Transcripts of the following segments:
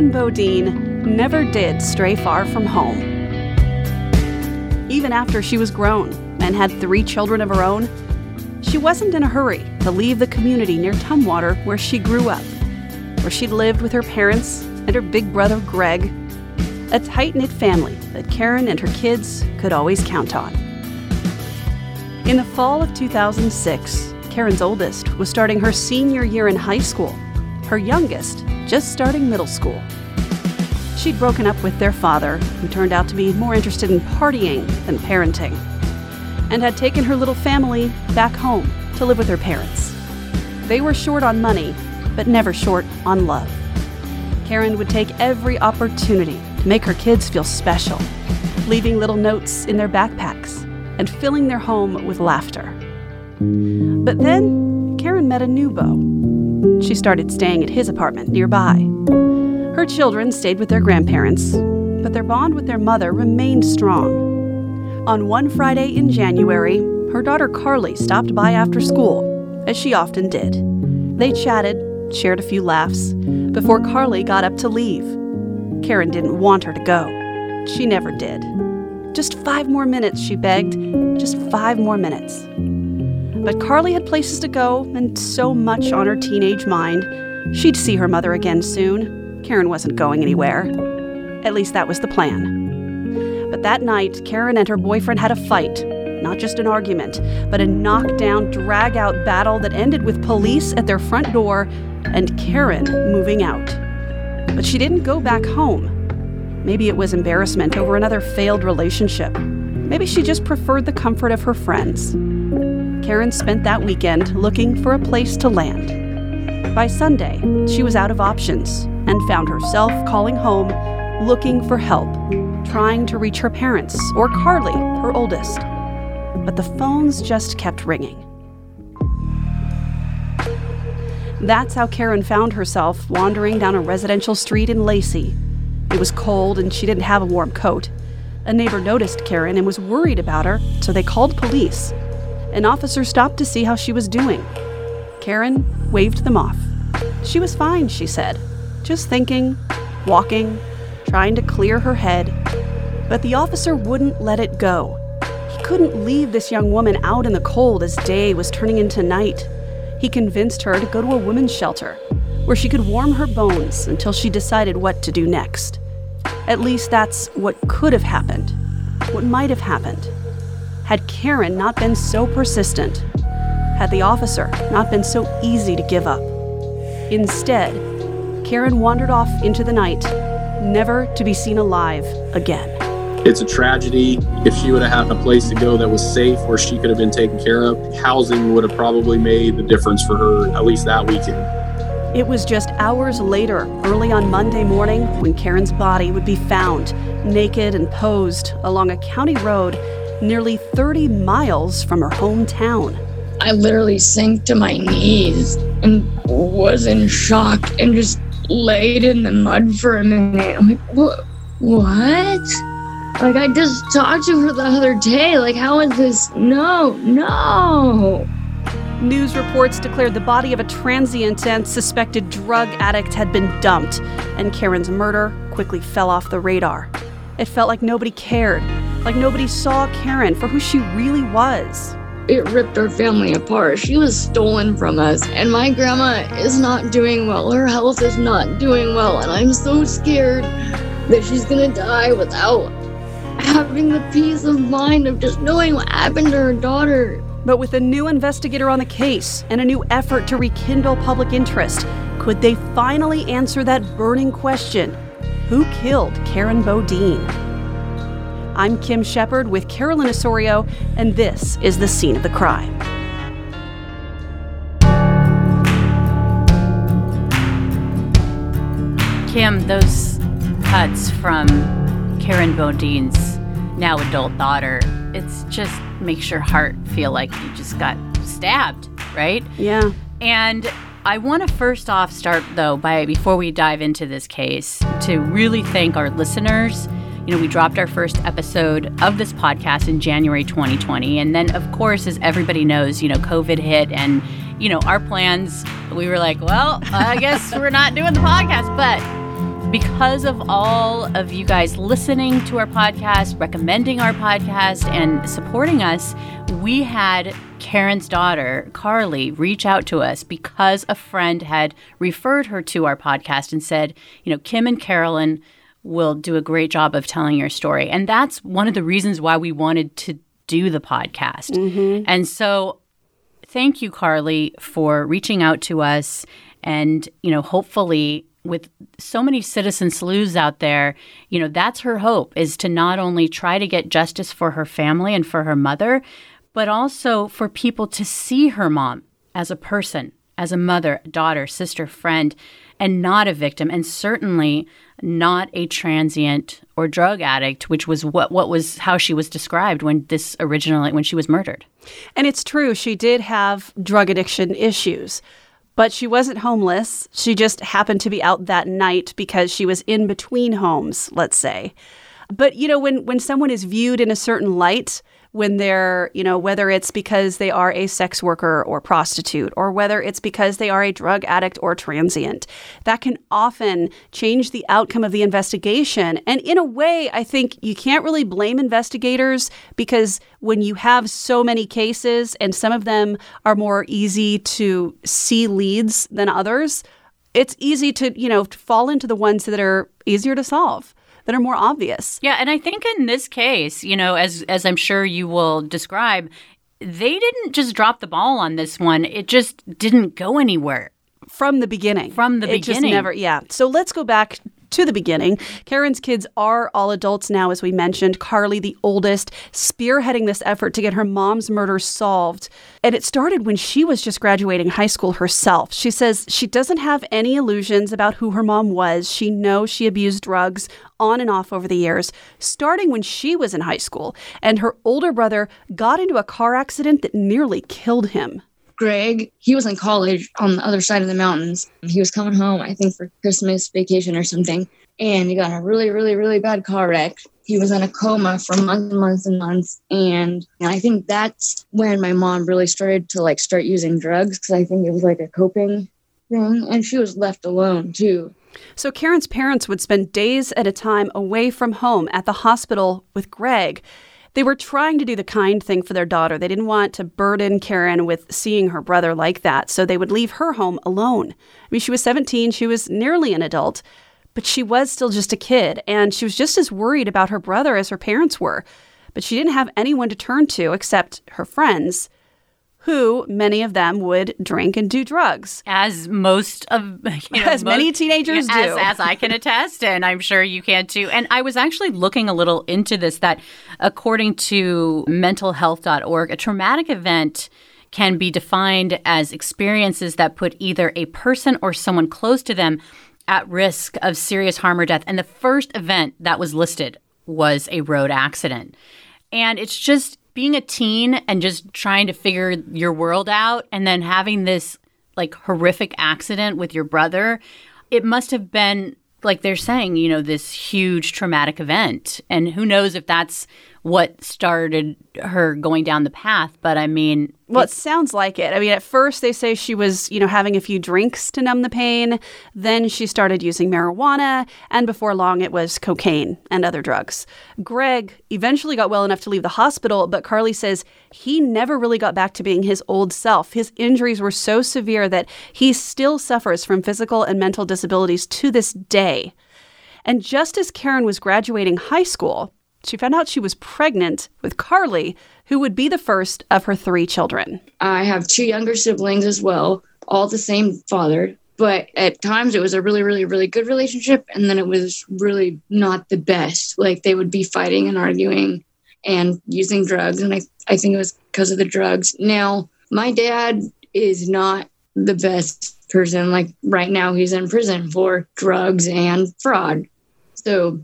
Karen Bodine never did stray far from home. Even after she was grown and had three children of her own, she wasn't in a hurry to leave the community near Tumwater where she grew up, where she'd lived with her parents and her big brother Greg, a tight knit family that Karen and her kids could always count on. In the fall of 2006, Karen's oldest was starting her senior year in high school, her youngest just starting middle school. She'd broken up with their father, who turned out to be more interested in partying than parenting, and had taken her little family back home to live with her parents. They were short on money, but never short on love. Karen would take every opportunity to make her kids feel special, leaving little notes in their backpacks and filling their home with laughter. But then, Karen met a new beau. She started staying at his apartment nearby. Her children stayed with their grandparents, but their bond with their mother remained strong. On one Friday in January, her daughter Carly stopped by after school, as she often did. They chatted, shared a few laughs, before Carly got up to leave. Karen didn't want her to go. She never did. Just five more minutes, she begged. Just five more minutes. But Carly had places to go and so much on her teenage mind. She'd see her mother again soon. Karen wasn't going anywhere. At least that was the plan. But that night, Karen and her boyfriend had a fight. Not just an argument, but a knockdown, drag out battle that ended with police at their front door and Karen moving out. But she didn't go back home. Maybe it was embarrassment over another failed relationship. Maybe she just preferred the comfort of her friends. Karen spent that weekend looking for a place to land. By Sunday, she was out of options and found herself calling home looking for help, trying to reach her parents or Carly, her oldest. But the phones just kept ringing. That's how Karen found herself wandering down a residential street in Lacey. It was cold and she didn't have a warm coat. A neighbor noticed Karen and was worried about her, so they called police. An officer stopped to see how she was doing. Karen waved them off. She was fine, she said, just thinking, walking, trying to clear her head. But the officer wouldn't let it go. He couldn't leave this young woman out in the cold as day was turning into night. He convinced her to go to a women's shelter where she could warm her bones until she decided what to do next. At least that's what could have happened, what might have happened. Had Karen not been so persistent, had the officer not been so easy to give up. Instead, Karen wandered off into the night, never to be seen alive again. It's a tragedy. If she would have had a place to go that was safe where she could have been taken care of, housing would have probably made the difference for her, at least that weekend. It was just hours later, early on Monday morning, when Karen's body would be found, naked and posed, along a county road nearly 30 miles from her hometown. I literally sank to my knees and was in shock and just laid in the mud for a minute. I'm like, what? What? Like, I just talked to her the other day. Like, how is this? No, no. News reports declared the body of a transient and suspected drug addict had been dumped, and Karen's murder quickly fell off the radar. It felt like nobody cared, like nobody saw Karen for who she really was it ripped our family apart. She was stolen from us, and my grandma is not doing well. Her health is not doing well, and I'm so scared that she's gonna die without having the peace of mind of just knowing what happened to her daughter. But with a new investigator on the case and a new effort to rekindle public interest, could they finally answer that burning question who killed Karen Bodine? I'm Kim Shepard with Carolyn Osorio, and this is the scene of the crime. Kim, those cuts from Karen Bodine's now adult daughter, it's just makes your heart feel like you just got stabbed, right? Yeah. And I want to first off start though by before we dive into this case to really thank our listeners you know, we dropped our first episode of this podcast in January 2020. And then, of course, as everybody knows, you know, COVID hit and, you know, our plans, we were like, well, I guess we're not doing the podcast. But because of all of you guys listening to our podcast, recommending our podcast, and supporting us, we had Karen's daughter, Carly, reach out to us because a friend had referred her to our podcast and said, you know, Kim and Carolyn will do a great job of telling your story. And that's one of the reasons why we wanted to do the podcast. Mm-hmm. And so thank you, Carly, for reaching out to us. And, you know, hopefully with so many citizen sleuths out there, you know, that's her hope is to not only try to get justice for her family and for her mother, but also for people to see her mom as a person, as a mother, daughter, sister, friend, and not a victim, and certainly not a transient or drug addict, which was what what was how she was described when this originally when she was murdered. And it's true, she did have drug addiction issues. But she wasn't homeless. She just happened to be out that night because she was in between homes, let's say. But you know, when when someone is viewed in a certain light, when they're, you know, whether it's because they are a sex worker or prostitute, or whether it's because they are a drug addict or transient. That can often change the outcome of the investigation. And in a way, I think you can't really blame investigators because when you have so many cases and some of them are more easy to see leads than others, it's easy to, you know, fall into the ones that are easier to solve that are more obvious. Yeah, and I think in this case, you know, as as I'm sure you will describe, they didn't just drop the ball on this one. It just didn't go anywhere from the beginning. From the it beginning. Just never, yeah. So let's go back to the beginning. Karen's kids are all adults now, as we mentioned. Carly, the oldest, spearheading this effort to get her mom's murder solved. And it started when she was just graduating high school herself. She says she doesn't have any illusions about who her mom was. She knows she abused drugs on and off over the years, starting when she was in high school. And her older brother got into a car accident that nearly killed him. Greg, he was in college on the other side of the mountains. He was coming home, I think, for Christmas vacation or something. And he got in a really, really, really bad car wreck. He was in a coma for months and months and months. And I think that's when my mom really started to like start using drugs because I think it was like a coping thing. And she was left alone too. So Karen's parents would spend days at a time away from home at the hospital with Greg. They were trying to do the kind thing for their daughter. They didn't want to burden Karen with seeing her brother like that, so they would leave her home alone. I mean, she was 17, she was nearly an adult, but she was still just a kid, and she was just as worried about her brother as her parents were. But she didn't have anyone to turn to except her friends who many of them would drink and do drugs. As most of you know, as most, many teenagers as, do. As I can attest, and I'm sure you can too. And I was actually looking a little into this that according to mentalhealth.org, a traumatic event can be defined as experiences that put either a person or someone close to them at risk of serious harm or death. And the first event that was listed was a road accident. And it's just being a teen and just trying to figure your world out and then having this like horrific accident with your brother, it must have been like they're saying, you know, this huge traumatic event. And who knows if that's what started her going down the path. But I mean, well, it sounds like it. I mean, at first they say she was, you know, having a few drinks to numb the pain. Then she started using marijuana. And before long, it was cocaine and other drugs. Greg eventually got well enough to leave the hospital, but Carly says he never really got back to being his old self. His injuries were so severe that he still suffers from physical and mental disabilities to this day. And just as Karen was graduating high school, she found out she was pregnant with Carly, who would be the first of her three children. I have two younger siblings as well, all the same father. But at times it was a really, really, really good relationship. And then it was really not the best. Like they would be fighting and arguing and using drugs. And I, I think it was because of the drugs. Now, my dad is not the best person. Like right now, he's in prison for drugs and fraud. So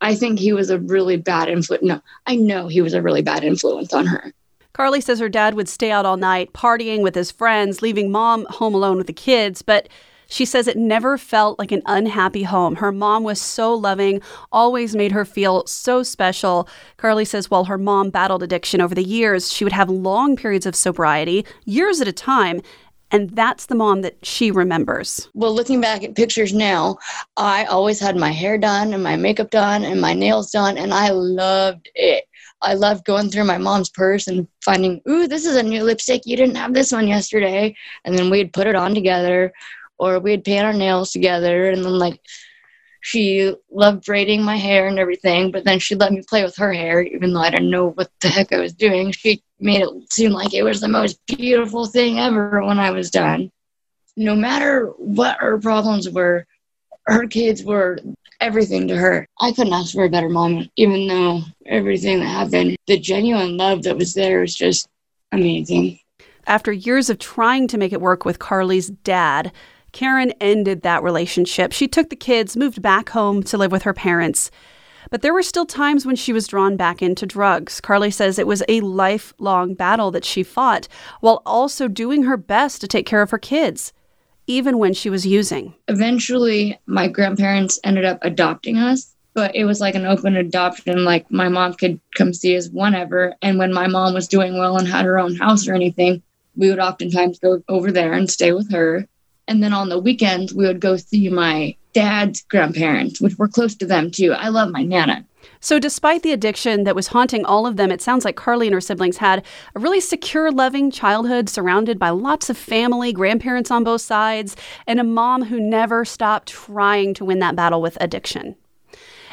I think he was a really bad influence. No, I know he was a really bad influence on her. Carly says her dad would stay out all night, partying with his friends, leaving mom home alone with the kids, but she says it never felt like an unhappy home. Her mom was so loving, always made her feel so special. Carly says while her mom battled addiction over the years, she would have long periods of sobriety, years at a time, and that's the mom that she remembers. Well, looking back at pictures now, I always had my hair done and my makeup done and my nails done, and I loved it. I loved going through my mom's purse and finding, ooh, this is a new lipstick. You didn't have this one yesterday. And then we'd put it on together, or we'd paint our nails together. And then, like, she loved braiding my hair and everything, but then she let me play with her hair, even though I didn't know what the heck I was doing. She made it seem like it was the most beautiful thing ever when I was done. No matter what her problems were, her kids were everything to her. I couldn't ask for a better mom, even though everything that happened, the genuine love that was there was just amazing. After years of trying to make it work with Carly's dad, Karen ended that relationship. She took the kids, moved back home to live with her parents. But there were still times when she was drawn back into drugs. Carly says it was a lifelong battle that she fought while also doing her best to take care of her kids even when she was using. Eventually, my grandparents ended up adopting us, but it was like an open adoption. Like my mom could come see us whenever. And when my mom was doing well and had her own house or anything, we would oftentimes go over there and stay with her. And then on the weekends, we would go see my dad's grandparents, which were close to them too. I love my nana. So, despite the addiction that was haunting all of them, it sounds like Carly and her siblings had a really secure, loving childhood surrounded by lots of family, grandparents on both sides, and a mom who never stopped trying to win that battle with addiction.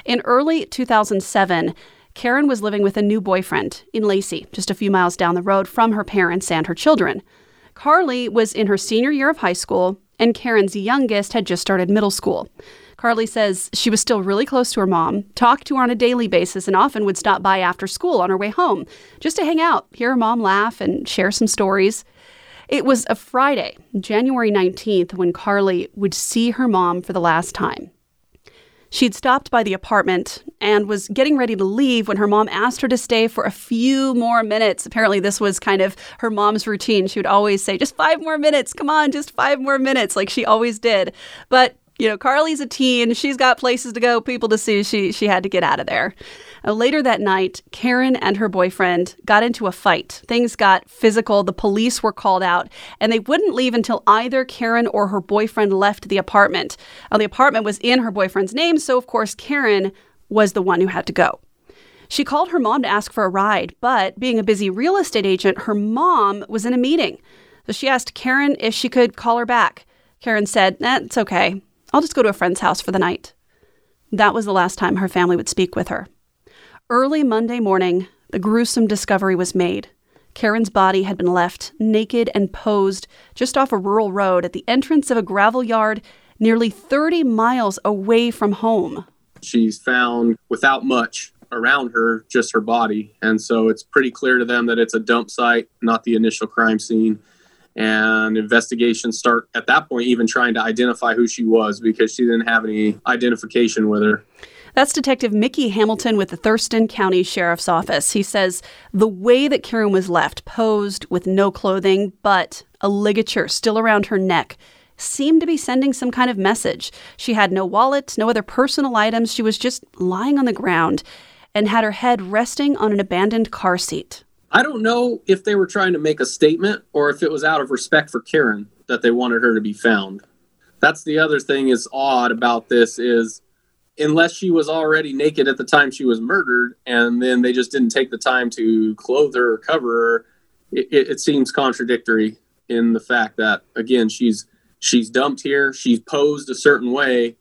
In early 2007, Karen was living with a new boyfriend in Lacey, just a few miles down the road from her parents and her children. Carly was in her senior year of high school, and Karen's youngest had just started middle school. Carly says she was still really close to her mom, talked to her on a daily basis, and often would stop by after school on her way home just to hang out, hear her mom laugh, and share some stories. It was a Friday, January 19th, when Carly would see her mom for the last time. She'd stopped by the apartment and was getting ready to leave when her mom asked her to stay for a few more minutes. Apparently, this was kind of her mom's routine. She would always say, Just five more minutes. Come on, just five more minutes, like she always did. But you know, Carly's a teen. She's got places to go, people to see. She she had to get out of there. Uh, later that night, Karen and her boyfriend got into a fight. Things got physical. The police were called out, and they wouldn't leave until either Karen or her boyfriend left the apartment. Uh, the apartment was in her boyfriend's name, so of course Karen was the one who had to go. She called her mom to ask for a ride, but being a busy real estate agent, her mom was in a meeting. So she asked Karen if she could call her back. Karen said, eh, It's okay. I'll just go to a friend's house for the night. That was the last time her family would speak with her. Early Monday morning, the gruesome discovery was made. Karen's body had been left naked and posed just off a rural road at the entrance of a gravel yard nearly 30 miles away from home. She's found without much around her, just her body. And so it's pretty clear to them that it's a dump site, not the initial crime scene and investigations start at that point even trying to identify who she was because she didn't have any identification with her. That's Detective Mickey Hamilton with the Thurston County Sheriff's Office. He says the way that Karen was left, posed with no clothing, but a ligature still around her neck, seemed to be sending some kind of message. She had no wallet, no other personal items. She was just lying on the ground and had her head resting on an abandoned car seat. I don't know if they were trying to make a statement or if it was out of respect for Karen that they wanted her to be found. That's the other thing is odd about this is unless she was already naked at the time she was murdered and then they just didn't take the time to clothe her or cover her, it, it, it seems contradictory in the fact that again she's she's dumped here, she's posed a certain way.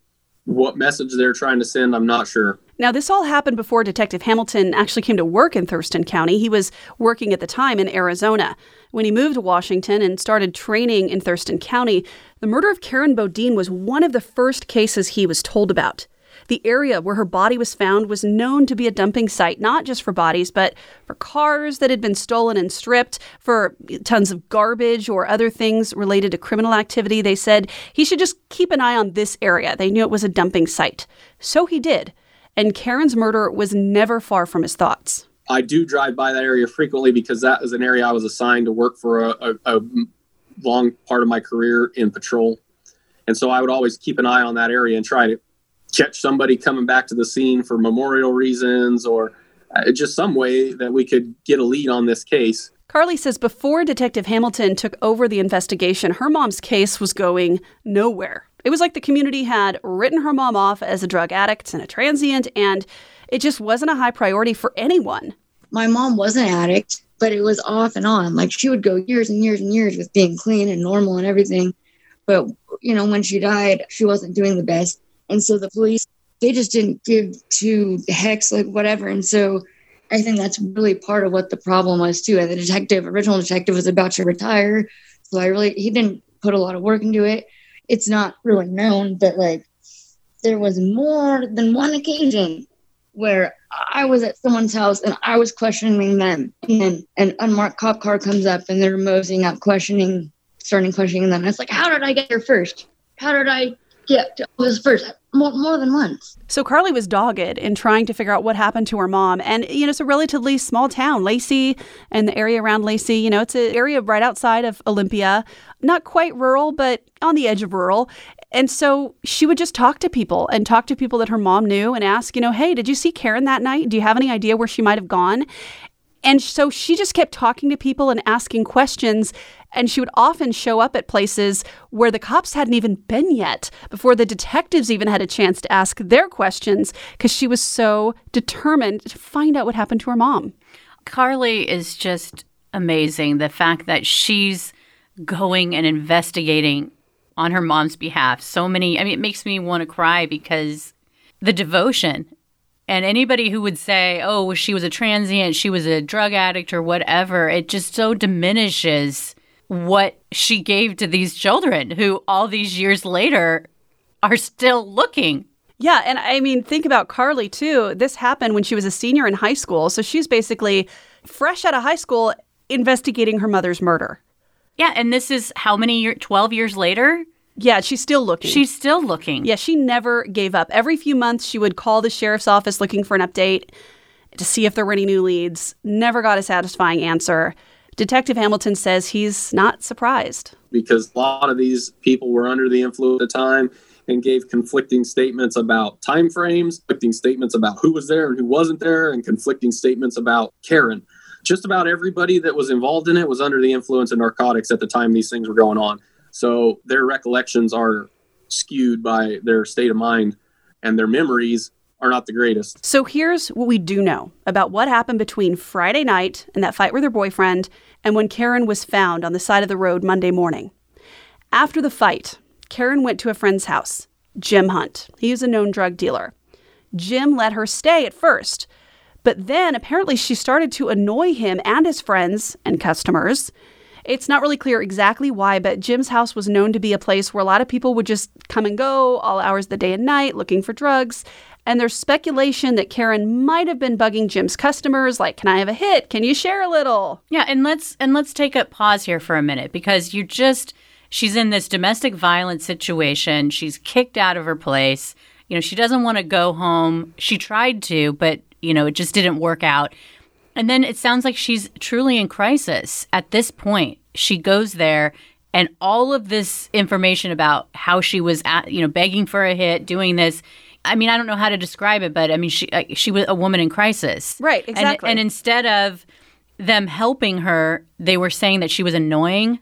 What message they're trying to send, I'm not sure. Now, this all happened before Detective Hamilton actually came to work in Thurston County. He was working at the time in Arizona. When he moved to Washington and started training in Thurston County, the murder of Karen Bodine was one of the first cases he was told about. The area where her body was found was known to be a dumping site, not just for bodies, but for cars that had been stolen and stripped, for tons of garbage or other things related to criminal activity. They said he should just keep an eye on this area. They knew it was a dumping site. So he did and Karen's murder was never far from his thoughts. I do drive by that area frequently because that is an area I was assigned to work for a, a, a long part of my career in patrol. And so I would always keep an eye on that area and try to catch somebody coming back to the scene for memorial reasons or uh, just some way that we could get a lead on this case. Carly says before Detective Hamilton took over the investigation, her mom's case was going nowhere. It was like the community had written her mom off as a drug addict and a transient, and it just wasn't a high priority for anyone. My mom was an addict, but it was off and on. Like she would go years and years and years with being clean and normal and everything. But, you know, when she died, she wasn't doing the best. And so the police, they just didn't give two hex, like whatever. And so I think that's really part of what the problem was too. The detective, original detective, was about to retire, so I really he didn't put a lot of work into it. It's not really known, but like there was more than one occasion where I was at someone's house and I was questioning them, and an unmarked cop car comes up and they're moseying up, questioning, starting questioning them. And it's like, how did I get here first? How did I get to this first? more, more than once. So Carly was dogged in trying to figure out what happened to her mom. And, you know, it's a relatively small town, Lacey and the area around Lacey. You know, it's an area right outside of Olympia, not quite rural, but on the edge of rural. And so she would just talk to people and talk to people that her mom knew and ask, you know, hey, did you see Karen that night? Do you have any idea where she might have gone? And so she just kept talking to people and asking questions. And she would often show up at places where the cops hadn't even been yet, before the detectives even had a chance to ask their questions, because she was so determined to find out what happened to her mom. Carly is just amazing. The fact that she's going and investigating on her mom's behalf. So many, I mean, it makes me want to cry because the devotion and anybody who would say, oh, she was a transient, she was a drug addict or whatever, it just so diminishes what she gave to these children who all these years later are still looking. Yeah, and I mean, think about Carly too. This happened when she was a senior in high school. So she's basically fresh out of high school investigating her mother's murder. Yeah, and this is how many years, 12 years later? Yeah, she's still looking. She's still looking. Yeah, she never gave up. Every few months, she would call the sheriff's office looking for an update to see if there were any new leads. Never got a satisfying answer. Detective Hamilton says he's not surprised. Because a lot of these people were under the influence at the time and gave conflicting statements about time frames, conflicting statements about who was there and who wasn't there, and conflicting statements about Karen. Just about everybody that was involved in it was under the influence of narcotics at the time these things were going on. So their recollections are skewed by their state of mind and their memories are not the greatest. So here's what we do know about what happened between Friday night and that fight with her boyfriend and when Karen was found on the side of the road Monday morning. After the fight, Karen went to a friend's house, Jim Hunt. He is a known drug dealer. Jim let her stay at first, but then apparently she started to annoy him and his friends and customers. It's not really clear exactly why, but Jim's house was known to be a place where a lot of people would just come and go all hours of the day and night looking for drugs. And there's speculation that Karen might have been bugging Jim's customers like, "Can I have a hit? Can you share a little?" Yeah, and let's and let's take a pause here for a minute because you just she's in this domestic violence situation. She's kicked out of her place. You know, she doesn't want to go home. She tried to, but you know, it just didn't work out. And then it sounds like she's truly in crisis at this point. She goes there and all of this information about how she was at, you know, begging for a hit, doing this. I mean, I don't know how to describe it, but I mean, she she was a woman in crisis. Right, exactly. And, and instead of them helping her, they were saying that she was annoying.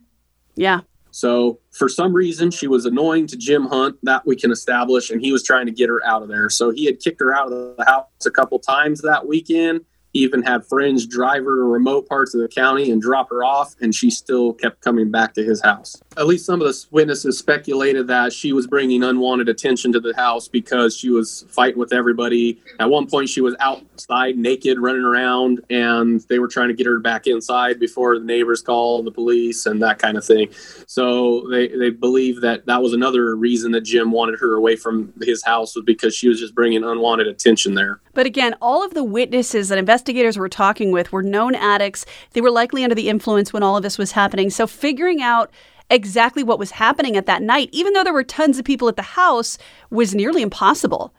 Yeah. So for some reason, she was annoying to Jim Hunt. That we can establish, and he was trying to get her out of there. So he had kicked her out of the house a couple times that weekend even had friends drive her to remote parts of the county and drop her off, and she still kept coming back to his house. At least some of the witnesses speculated that she was bringing unwanted attention to the house because she was fighting with everybody. At one point, she was outside naked, running around, and they were trying to get her back inside before the neighbors called the police and that kind of thing. So they, they believe that that was another reason that Jim wanted her away from his house was because she was just bringing unwanted attention there. But again, all of the witnesses that investigators were talking with were known addicts. They were likely under the influence when all of this was happening. So figuring out exactly what was happening at that night, even though there were tons of people at the house, was nearly impossible.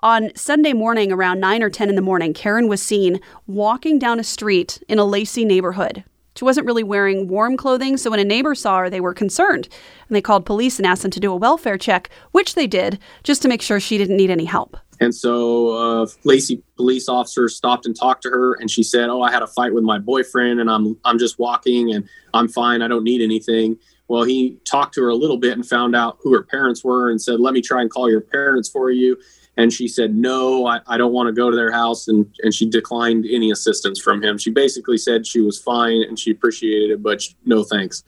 On Sunday morning, around 9 or 10 in the morning, Karen was seen walking down a street in a Lacey neighborhood. She wasn't really wearing warm clothing, so when a neighbor saw her, they were concerned. And they called police and asked them to do a welfare check, which they did, just to make sure she didn't need any help. And so uh, Lacey police officer stopped and talked to her, and she said, "Oh, I had a fight with my boyfriend, and I'm I'm just walking, and I'm fine. I don't need anything." Well, he talked to her a little bit and found out who her parents were, and said, "Let me try and call your parents for you." And she said, "No, I, I don't want to go to their house," and and she declined any assistance from him. She basically said she was fine and she appreciated it, but no thanks.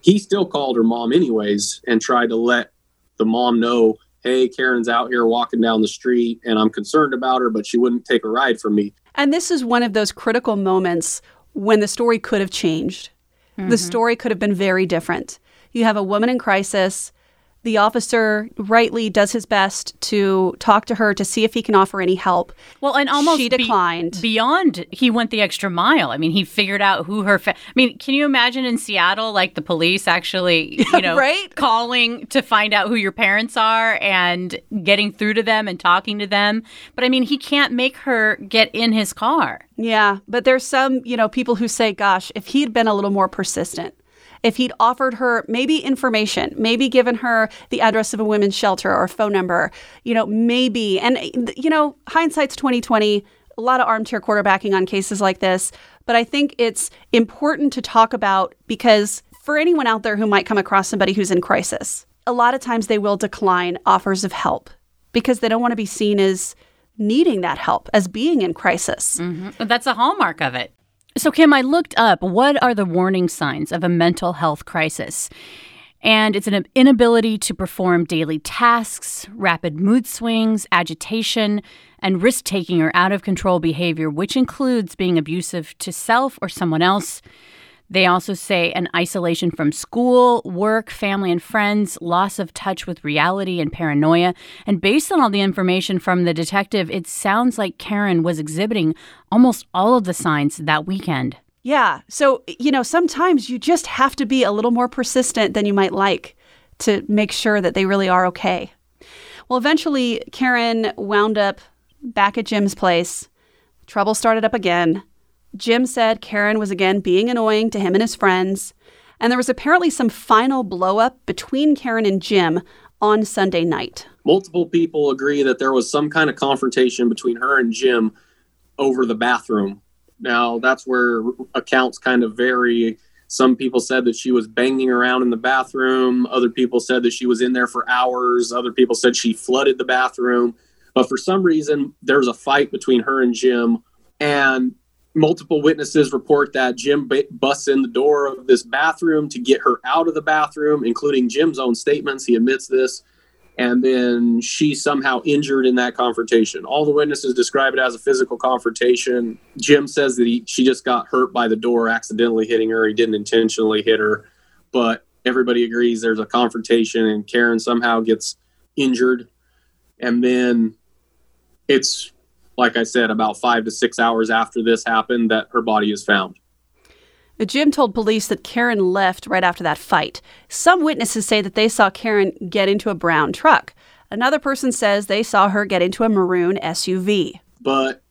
He still called her mom anyways and tried to let the mom know hey, Karen's out here walking down the street and I'm concerned about her, but she wouldn't take a ride from me. And this is one of those critical moments when the story could have changed. Mm-hmm. The story could have been very different. You have a woman in crisis the officer rightly does his best to talk to her to see if he can offer any help. Well, and almost she declined. Be- beyond, he went the extra mile. I mean, he figured out who her. Fa- I mean, can you imagine in Seattle, like the police actually, you know, right? calling to find out who your parents are and getting through to them and talking to them? But I mean, he can't make her get in his car. Yeah, but there's some, you know, people who say, "Gosh, if he'd been a little more persistent." If he'd offered her maybe information, maybe given her the address of a women's shelter or a phone number, you know, maybe. And, you know, hindsight's 2020, a lot of armchair quarterbacking on cases like this. But I think it's important to talk about because for anyone out there who might come across somebody who's in crisis, a lot of times they will decline offers of help because they don't want to be seen as needing that help, as being in crisis. Mm-hmm. That's a hallmark of it. So, Kim, I looked up what are the warning signs of a mental health crisis? And it's an inability to perform daily tasks, rapid mood swings, agitation, and risk taking or out of control behavior, which includes being abusive to self or someone else, they also say an isolation from school, work, family, and friends, loss of touch with reality, and paranoia. And based on all the information from the detective, it sounds like Karen was exhibiting almost all of the signs that weekend. Yeah. So, you know, sometimes you just have to be a little more persistent than you might like to make sure that they really are okay. Well, eventually, Karen wound up back at Jim's place. Trouble started up again. Jim said Karen was again being annoying to him and his friends, and there was apparently some final blowup between Karen and Jim on Sunday night. Multiple people agree that there was some kind of confrontation between her and Jim over the bathroom. Now, that's where accounts kind of vary. Some people said that she was banging around in the bathroom. Other people said that she was in there for hours. Other people said she flooded the bathroom. But for some reason, there was a fight between her and Jim. And multiple witnesses report that Jim busts in the door of this bathroom to get her out of the bathroom, including Jim's own statements. He admits this. And then she's somehow injured in that confrontation. All the witnesses describe it as a physical confrontation. Jim says that he, she just got hurt by the door, accidentally hitting her. He didn't intentionally hit her. But everybody agrees there's a confrontation, and Karen somehow gets injured. And then it's like I said, about five to six hours after this happened, that her body is found. Jim told police that Karen left right after that fight. Some witnesses say that they saw Karen get into a brown truck. Another person says they saw her get into a maroon SUV. But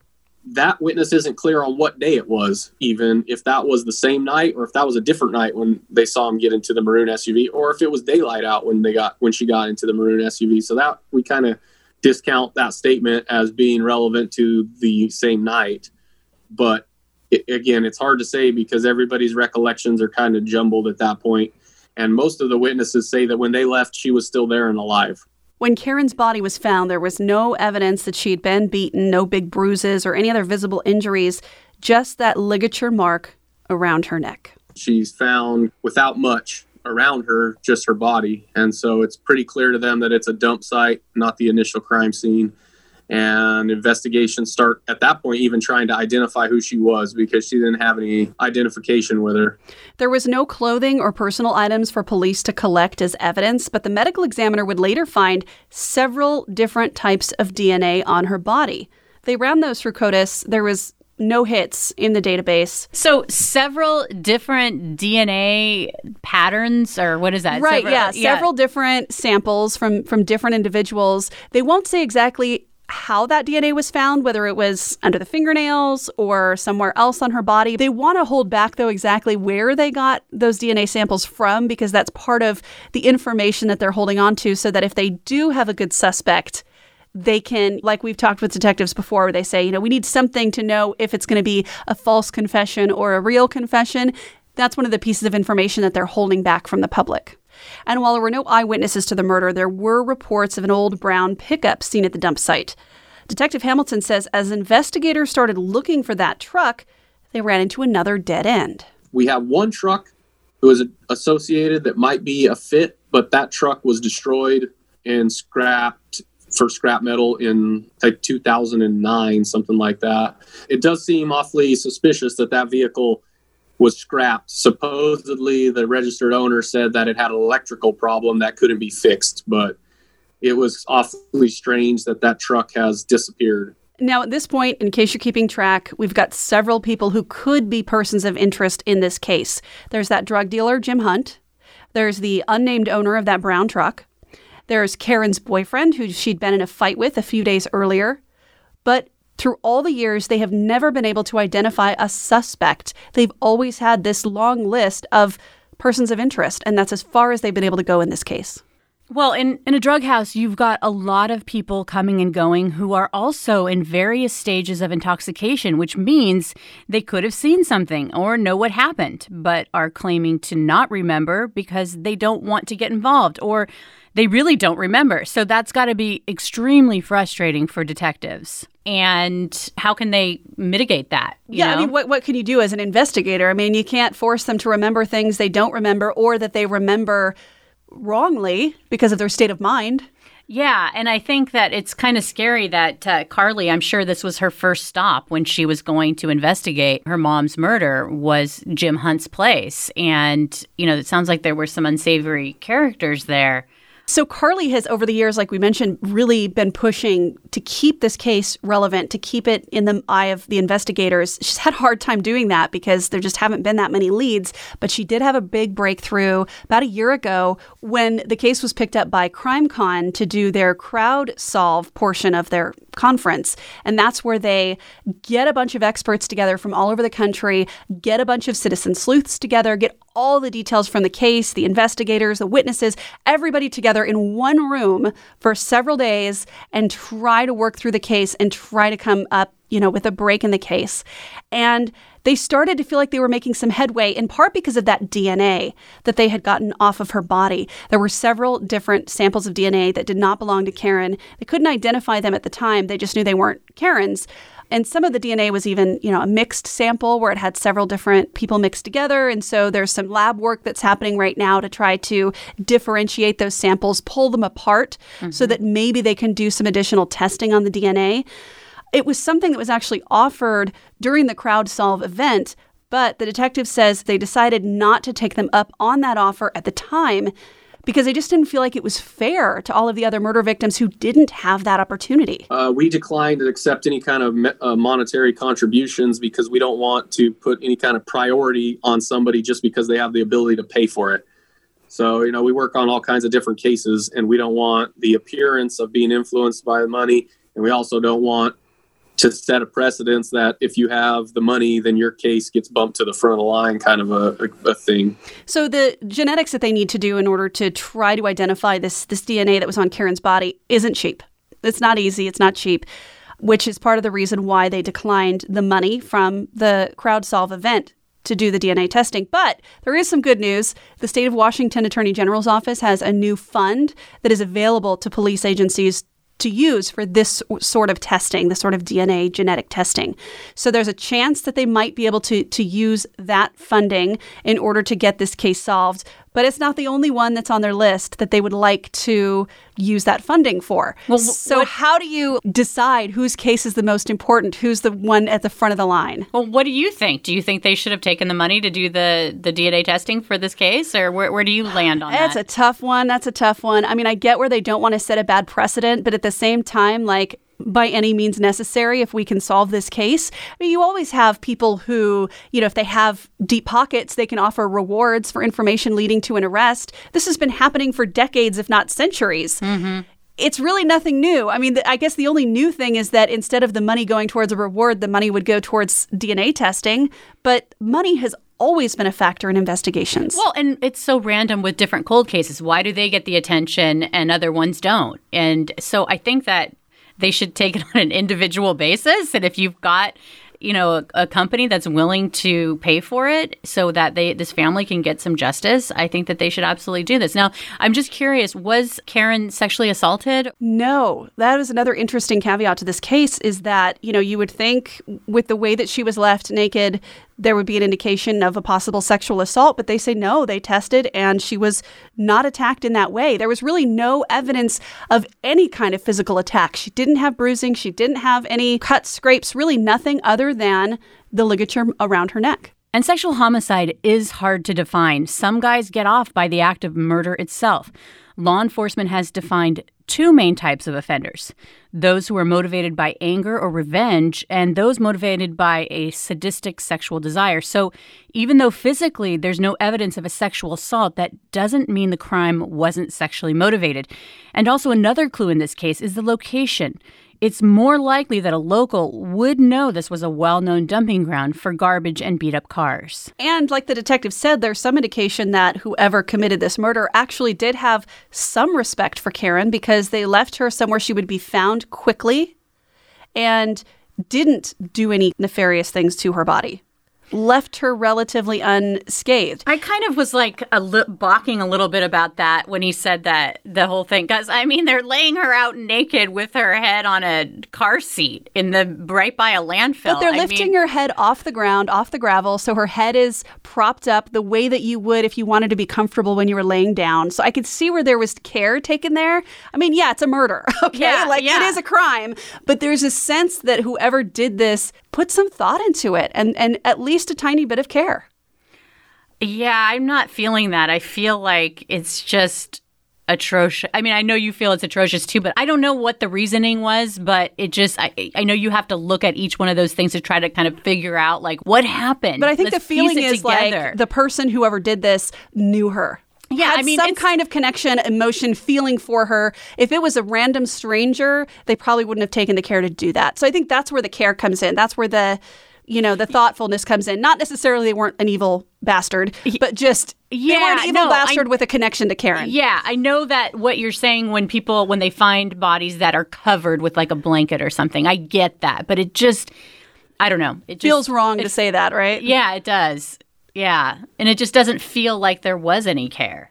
that witness isn't clear on what day it was, even if that was the same night or if that was a different night when they saw him get into the maroon SUV, or if it was daylight out when they got when she got into the maroon SUV. So that we kind of discount that statement as being relevant to the same night. But it, again, it's hard to say because everybody's recollections are kind of jumbled at that point. And most of the witnesses say that when they left, she was still there and alive. When Karen's body was found, there was no evidence that she'd been beaten, no big bruises or any other visible injuries, just that ligature mark around her neck. She's found without much around her, just her body. And so it's pretty clear to them that it's a dump site, not the initial crime scene. And investigations start at that point, even trying to identify who she was because she didn't have any identification with her. There was no clothing or personal items for police to collect as evidence, but the medical examiner would later find several different types of DNA on her body. They ran those through CODIS. There was no hits in the database. So several different DNA patterns, or what is that? Right. Several, yeah, yeah, several different samples from from different individuals. They won't say exactly how that DNA was found, whether it was under the fingernails or somewhere else on her body. They want to hold back, though, exactly where they got those DNA samples from, because that's part of the information that they're holding on to, so that if they do have a good suspect, they can, like we've talked with detectives before, where they say, you know, we need something to know if it's going to be a false confession or a real confession. That's one of the pieces of information that they're holding back from the public. And while there were no eyewitnesses to the murder, there were reports of an old brown pickup seen at the dump site. Detective Hamilton says as investigators started looking for that truck, they ran into another dead end. We have one truck who is associated that might be a fit, but that truck was destroyed and scrapped for scrap metal in like 2009, something like that. It does seem awfully suspicious that that vehicle was scrapped. Supposedly, the registered owner said that it had an electrical problem that couldn't be fixed, but it was awfully strange that that truck has disappeared. Now, at this point, in case you're keeping track, we've got several people who could be persons of interest in this case. There's that drug dealer, Jim Hunt. There's the unnamed owner of that brown truck. There's Karen's boyfriend, who she'd been in a fight with a few days earlier. But through all the years, they have never been able to identify a suspect. They've always had this long list of persons of interest, and that's as far as they've been able to go in this case. Well, in, in a drug house, you've got a lot of people coming and going who are also in various stages of intoxication, which means they could have seen something or know what happened, but are claiming to not remember because they don't want to get involved or they really don't remember. So that's got to be extremely frustrating for detectives. And how can they mitigate that? yeah, know? I mean, what, what can you do as an investigator? I mean, you can't force them to remember things they don't remember or that they remember wrongly because of their state of mind. Yeah, and I think that it's kind of scary that uh, Carly, I'm sure this was her first stop when she was going to investigate her mom's murder was Jim Hunt's place. And, you know, it sounds like there were some unsavory characters there. So Carly has, over the years, like we mentioned, really been pushing to keep this case relevant, to keep it in the eye of the investigators. She's had a hard time doing that because there just haven't been that many leads. But she did have a big breakthrough about a year ago when the case was picked up by CrimeCon to do their crowd solve portion of their conference. And that's where they get a bunch of experts together from all over the country, get a bunch of citizen sleuths together, get all the details from the case, the investigators, the witnesses, everybody together in one room for several days and try to work through the case and try to come up, you know, with a break in the case. And they started to feel like they were making some headway, in part because of that DNA that they had gotten off of her body. There were several different samples of DNA that did not belong to Karen. They couldn't identify them at the time, they just knew they weren't Karen's. And some of the DNA was even, you know, a mixed sample where it had several different people mixed together. And so there's some lab work that's happening right now to try to differentiate those samples, pull them apart mm-hmm. so that maybe they can do some additional testing on the DNA. It was something that was actually offered during the CrowdSolve event, but the detective says they decided not to take them up on that offer at the time because I just didn't feel like it was fair to all of the other murder victims who didn't have that opportunity. Uh, we declined to accept any kind of me- uh, monetary contributions because we don't want to put any kind of priority on somebody just because they have the ability to pay for it. So, you know, we work on all kinds of different cases and we don't want the appearance of being influenced by the money. And we also don't want to set a precedence that if you have the money, then your case gets bumped to the front of the line, kind of a, a, thing. So the genetics that they need to do in order to try to identify this this DNA that was on Karen's body isn't cheap. It's not easy. It's not cheap, which is part of the reason why they declined the money from the CrowdSolve event to do the DNA testing. But there is some good news. The state of Washington Attorney General's office has a new fund that is available to police agencies to use for this sort of testing, this sort of DNA genetic testing. So there's a chance that they might be able to, to use that funding in order to get this case solved but it's not the only one that's on their list that they would like to use that funding for. Well, so, what, how do you decide whose case is the most important? Who's the one at the front of the line? Well, what do you think? Do you think they should have taken the money to do the, the DNA testing for this case, or where, where do you land on That's that? That's a tough one. That's a tough one. I mean, I get where they don't want to set a bad precedent, but at the same time, like, by any means necessary if we can solve this case. I mean, you always have people who, you know, if they have deep pockets, they can offer rewards for information leading to an arrest. This has been happening for decades, if not centuries. Mm-hmm. It's really nothing new. I mean, I guess the only new thing is that instead of the money going towards a reward, the money would go towards DNA testing. But money has always been a factor in investigations. Well, and it's so random with different cold cases. Why do they get the attention and other ones don't? And so I think that they should take it on an individual basis. And if you've got you know a, a, company that's willing to pay for it so that they this family can get some justice i think that they should absolutely do this. Now i'm just curious was karen sexually assaulted? No. That is another interesting caveat to this case is that you know you would think with the way that she was left naked there would be an indication of a possible sexual assault, but they say no, they tested and she was not attacked in that way. There was really no evidence of any kind of physical attack. She didn't have bruising, she didn't have any cuts, scrapes, really nothing other than the ligature around her neck. And sexual homicide is hard to define. Some guys get off by the act of murder itself. Law enforcement has defined two main types of offenders those who are motivated by anger or revenge, and those motivated by a sadistic sexual desire. So, even though physically there's no evidence of a sexual assault, that doesn't mean the crime wasn't sexually motivated. And also, another clue in this case is the location it's more likely that a local would know this was a well known dumping ground for garbage and beat up cars. And like the detective said, there's some indication that whoever committed this murder actually did have some respect for Karen because they left her somewhere she would be found quickly and didn't do any nefarious things to her body left her relatively unscathed. I kind of was like a li- balking a little bit about that when he said that the whole thing because I mean they're laying her out naked with her head on a car seat in the right by a landfill. But they're I lifting mean, her head off the ground, off the gravel, so her head is propped up the way that you would if you wanted to be comfortable when you were laying down. So I could see where there was care taken there. I mean, yeah, it's a murder, okay? Yeah, like yeah. it is a crime, but there's a sense that whoever did this put some thought into it and, and at least a tiny bit of care. Yeah, I'm not feeling that. I feel like it's just atrocious. I mean, I know you feel it's atrocious too, but I don't know what the reasoning was, but it just I, I know you have to look at each one of those things to try to kind of figure out like what happened. But I think Let's the feeling is together. like the person whoever did this knew her. Yeah, I mean, some kind of connection, emotion, feeling for her. If it was a random stranger, they probably wouldn't have taken the care to do that. So I think that's where the care comes in. That's where the you know the thoughtfulness comes in. Not necessarily they weren't an evil bastard, but just they were Yeah, an evil no, bastard I- with a connection to Karen. Yeah, I know that what you're saying when people when they find bodies that are covered with like a blanket or something. I get that, but it just I don't know. It just, Feels wrong to say that, right? Yeah, it does. Yeah, and it just doesn't feel like there was any care.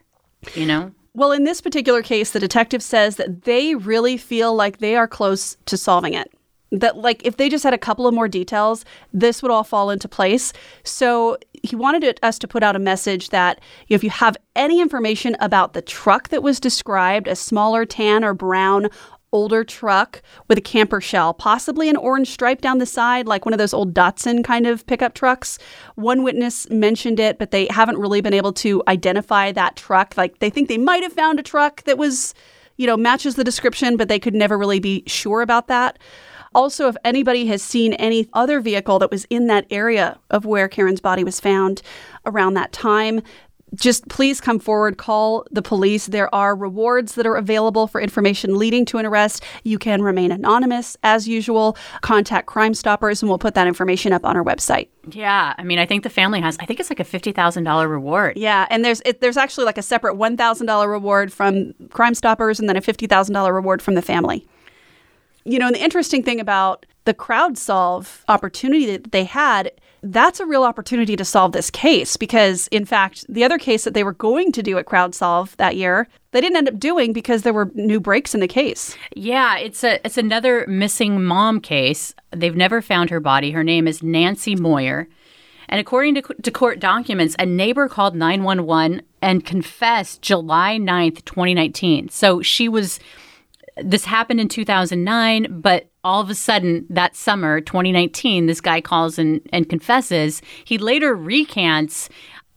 You know? Well, in this particular case, the detective says that they really feel like they are close to solving it. That, like, if they just had a couple of more details, this would all fall into place. So, he wanted it, us to put out a message that if you have any information about the truck that was described, a smaller tan or brown older truck with a camper shell, possibly an orange stripe down the side, like one of those old Datsun kind of pickup trucks. One witness mentioned it, but they haven't really been able to identify that truck. Like they think they might have found a truck that was, you know, matches the description, but they could never really be sure about that. Also, if anybody has seen any other vehicle that was in that area of where Karen's body was found around that time, just please come forward, call the police. There are rewards that are available for information leading to an arrest. You can remain anonymous as usual. Contact Crime Stoppers, and we'll put that information up on our website. Yeah, I mean, I think the family has. I think it's like a fifty thousand dollar reward. Yeah, and there's it, there's actually like a separate one thousand dollar reward from Crime Stoppers, and then a fifty thousand dollar reward from the family. You know, and the interesting thing about the CrowdSolve opportunity that they had, that's a real opportunity to solve this case because, in fact, the other case that they were going to do at CrowdSolve that year, they didn't end up doing because there were new breaks in the case. Yeah, it's a it's another missing mom case. They've never found her body. Her name is Nancy Moyer. And according to, to court documents, a neighbor called 911 and confessed July 9th, 2019. So she was this happened in 2009, but all of a sudden that summer, 2019, this guy calls and, and confesses. He later recants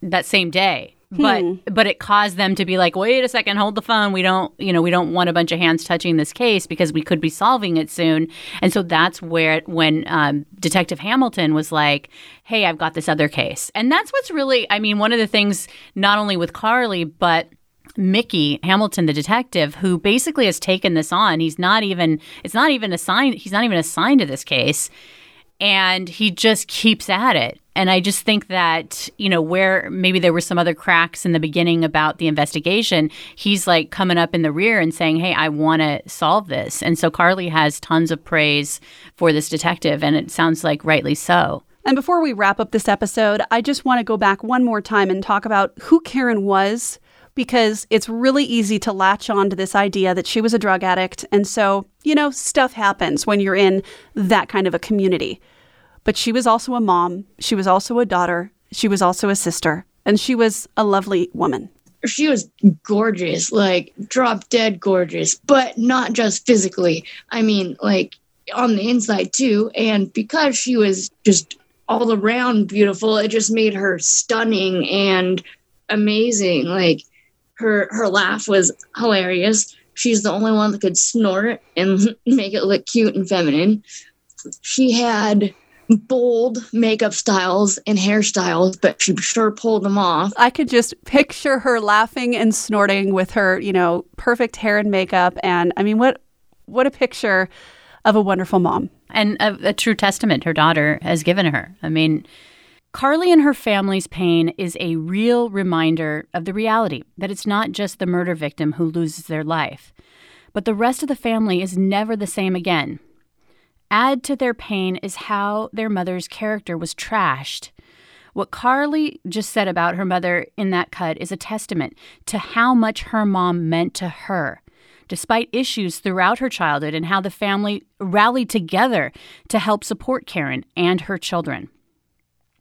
that same day. But but it caused them to be like, wait a second, hold the phone. We don't, you know, we don't want a bunch of hands touching this case because we could be solving it soon. And so that's where when um, Detective Hamilton was like, hey, I've got this other case, and that's what's really, I mean, one of the things not only with Carly but Mickey Hamilton, the detective, who basically has taken this on. He's not even it's not even assigned he's not even assigned to this case. And he just keeps at it. and I just think that, you know, where maybe there were some other cracks in the beginning about the investigation, he's like coming up in the rear and saying, Hey, I want to solve this. And so Carly has tons of praise for this detective, and it sounds like rightly so. And before we wrap up this episode, I just want to go back one more time and talk about who Karen was because it's really easy to latch on to this idea that she was a drug addict. And so, you know, stuff happens when you're in that kind of a community. But she was also a mom, she was also a daughter, she was also a sister, and she was a lovely woman. She was gorgeous, like drop dead gorgeous, but not just physically. I mean, like on the inside too. And because she was just all around beautiful, it just made her stunning and amazing. Like her her laugh was hilarious. She's the only one that could snort and make it look cute and feminine. She had bold makeup styles and hairstyles, but she sure pulled them off. I could just picture her laughing and snorting with her, you know, perfect hair and makeup. And I mean, what what a picture of a wonderful mom. And a, a true testament her daughter has given her. I mean, Carly and her family's pain is a real reminder of the reality that it's not just the murder victim who loses their life, but the rest of the family is never the same again. Add to their pain is how their mother's character was trashed. What Carly just said about her mother in that cut is a testament to how much her mom meant to her, despite issues throughout her childhood, and how the family rallied together to help support Karen and her children.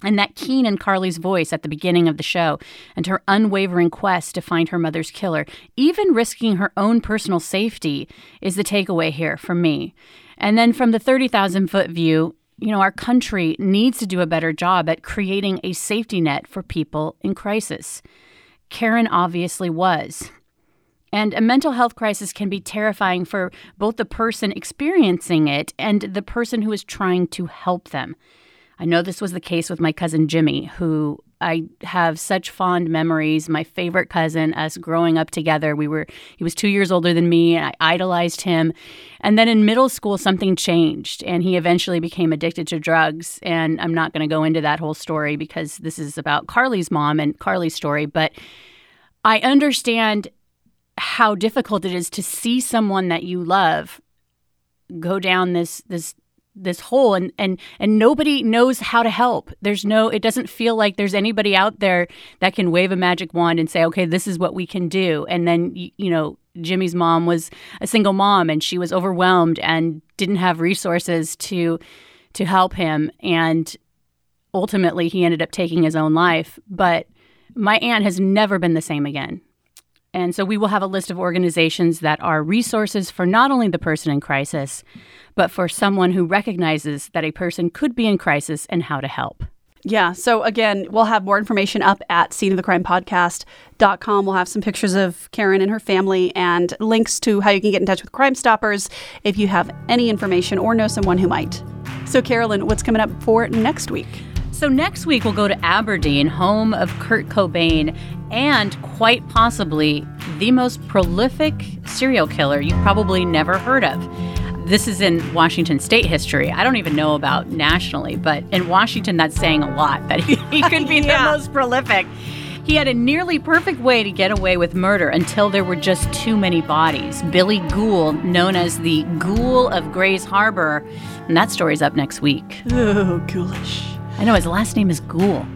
And that keen in Carly's voice at the beginning of the show, and her unwavering quest to find her mother's killer, even risking her own personal safety, is the takeaway here for me. And then from the 30,000 foot view, you know, our country needs to do a better job at creating a safety net for people in crisis. Karen obviously was. And a mental health crisis can be terrifying for both the person experiencing it and the person who is trying to help them. I know this was the case with my cousin Jimmy, who I have such fond memories. My favorite cousin, us growing up together. We were he was 2 years older than me and I idolized him. And then in middle school something changed and he eventually became addicted to drugs and I'm not going to go into that whole story because this is about Carly's mom and Carly's story, but I understand how difficult it is to see someone that you love go down this this this hole and and and nobody knows how to help. There's no it doesn't feel like there's anybody out there that can wave a magic wand and say okay this is what we can do. And then you, you know Jimmy's mom was a single mom and she was overwhelmed and didn't have resources to to help him. And ultimately he ended up taking his own life. But my aunt has never been the same again. And so we will have a list of organizations that are resources for not only the person in crisis, but for someone who recognizes that a person could be in crisis and how to help. Yeah. So again, we'll have more information up at sceneofthecrimepodcast.com. We'll have some pictures of Karen and her family and links to how you can get in touch with Crime Stoppers if you have any information or know someone who might. So, Carolyn, what's coming up for next week? So, next week we'll go to Aberdeen, home of Kurt Cobain, and quite possibly the most prolific serial killer you've probably never heard of. This is in Washington state history. I don't even know about nationally, but in Washington, that's saying a lot that he, he could be yeah. the most prolific. He had a nearly perfect way to get away with murder until there were just too many bodies. Billy Gohl, known as the Ghoul of Grays Harbor, and that story's up next week. Oh, ghoulish. I know his last name is Ghoul,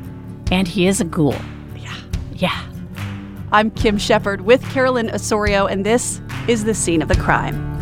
and he is a ghoul. Yeah. Yeah. I'm Kim Shepard with Carolyn Osorio, and this is the scene of the crime.